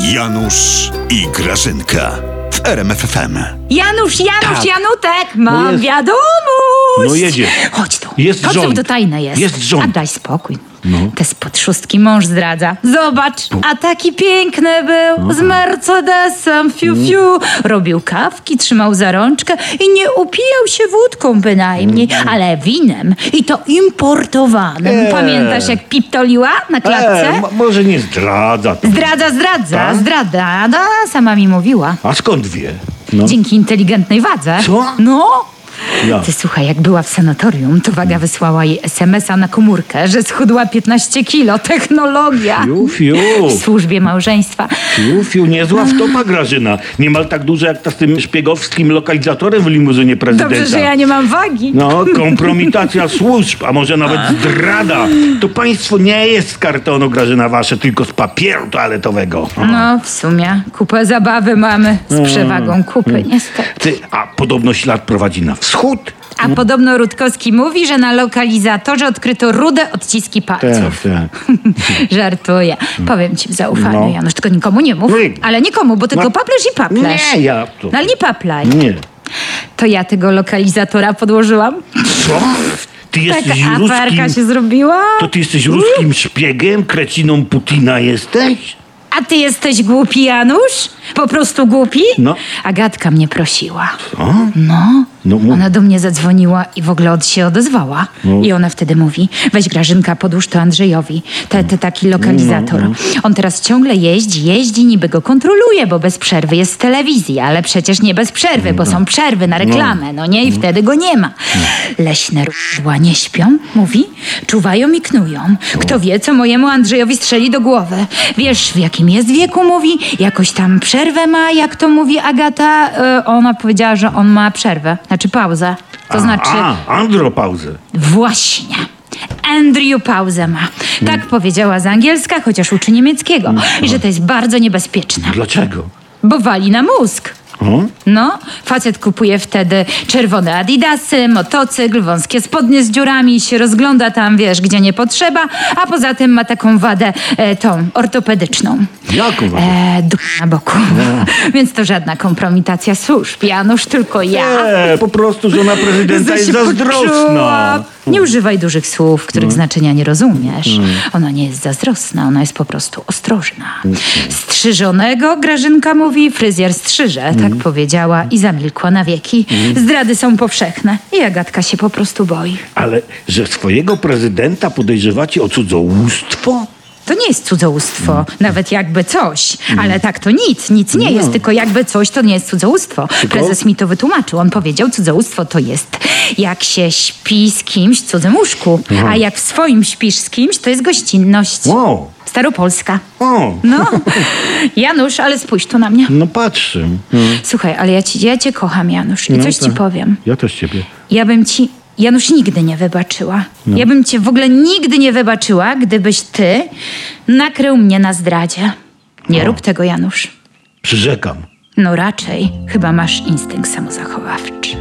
Janusz i Grażynka w RMFFM. Janusz, Janusz, Tak. Janutek, mam No wiadomość. No jedzie. Chodź tu. Jest Chodź tu, rząd. to tajne jest. Jest rząd. A daj spokój. No. Te spod szóstki mąż zdradza. Zobacz, a taki piękny był, z Mercedesem, fiu, Mm. fiu. Robił kawki, trzymał za rączkę i nie upijał się wódką bynajmniej, ale winem. I to importowanym. Eee. Pamiętasz, jak piptoliła na klatce? E, mo- może nie zdradza. To. Zdradza, zdradza, Tak? zdradza. No, sama mi mówiła. A skąd wie? No. Dzięki inteligentnej wadze. Co? No. Ja. Ty słuchaj, jak była w sanatorium, to waga wysłała jej SMS-a na komórkę, że schudła 15 kilo. Technologia. Fiu, fiu. W służbie małżeństwa. Fiu, fiu, niezła wtopa Grażyna. Niemal tak duża jak ta z tym szpiegowskim lokalizatorem w limuzynie prezydenta. Dobrze, że ja nie mam wagi. No, kompromitacja służb, a może nawet zdrada. To państwo nie jest z kartonu, Grażyna, wasze, tylko z papieru toaletowego. No, w sumie kupę zabawy mamy z przewagą kupy, niestety. Ty, a podobno ślad prowadzi na wschód. A podobno Rutkowski mówi, że na lokalizatorze odkryto rude odciski palców. tak. Żartuję. Powiem ci w zaufaniu, No. Janusz, tylko nikomu nie mów. Nie. Ale nikomu, bo tylko No. i paplesz. Nie, ja to... No ale nie paplaj. Nie. To ja tego lokalizatora podłożyłam. Co? Ty Taka jesteś aferka ruskim... się zrobiła. To ty jesteś ruskim szpiegiem? Kreciną Putina jesteś? A ty jesteś głupi, Janusz? Po prostu głupi? No. Agatka mnie prosiła. O? No. No mów. Ona do mnie zadzwoniła i w ogóle od się odezwała. I ona wtedy mówi, weź Grażynka, podłóż to Andrzejowi. Te, te taki lokalizator. On teraz ciągle jeździ, jeździ, niby go kontroluje, bo bez przerwy jest w telewizji, ale przecież nie bez przerwy, bo są przerwy na reklamę, no nie? I wtedy go nie ma. Leśne różdżła nie śpią, mówi, czuwają i knują. Kto wie, co mojemu Andrzejowi strzeli do głowy. Wiesz, w jakim jest wieku, mówi, jakoś tam przerwę ma, jak to mówi Agata. E, ona powiedziała, że on ma przerwę, znaczy pauzę. To znaczy... A, andropauzę. Właśnie. Andrew pauzę ma. Tak powiedziała z angielska, chociaż uczy niemieckiego. I że to jest bardzo niebezpieczne, Dlaczego? bo wali na mózg. O? No, facet kupuje wtedy czerwone adidasy, motocykl, wąskie spodnie z dziurami, się rozgląda tam, wiesz, gdzie nie potrzeba, a poza tym ma taką wadę e, tą ortopedyczną. Jaką wadę? E, duch na boku. Więc to żadna kompromitacja służb. Janusz, tylko ja. Nie, po prostu żona prezydenta jest zazdrosna. poczuła. Nie używaj dużych słów, których znaczenia nie rozumiesz. Ona nie jest zazdrosna, ona jest po prostu ostrożna. Strzyżonego, Grażynka mówi, fryzjer strzyże, tak powiedziała i zamilkła na wieki. Zdrady są powszechne i Agatka się po prostu boi. Ale że swojego prezydenta podejrzewacie o cudzołóstwo? To nie jest cudzołóstwo, nawet jakby coś. Ale tak to nic, nic nie jest, tylko jakby coś to nie jest cudzołóstwo. Prezes mi to wytłumaczył. On powiedział, cudzołóstwo to jest jak się śpi z kimś w cudzym łóżku, a jak w swoim śpisz z kimś, to jest gościnność. O, Staropolska. o, No, Janusz, ale spójrz tu na mnie. no patrzę. Słuchaj, ale ja, ci, ja cię kocham, Janusz, i No coś ci tak. powiem. Ja też ciebie. Ja bym ci, Janusz, nigdy nie wybaczyła. No. Ja bym cię w ogóle nigdy nie wybaczyła, gdybyś ty nakrył mnie na zdradzie. Nie rób tego, Janusz. Przyrzekam. No raczej, chyba masz instynkt samozachowawczy.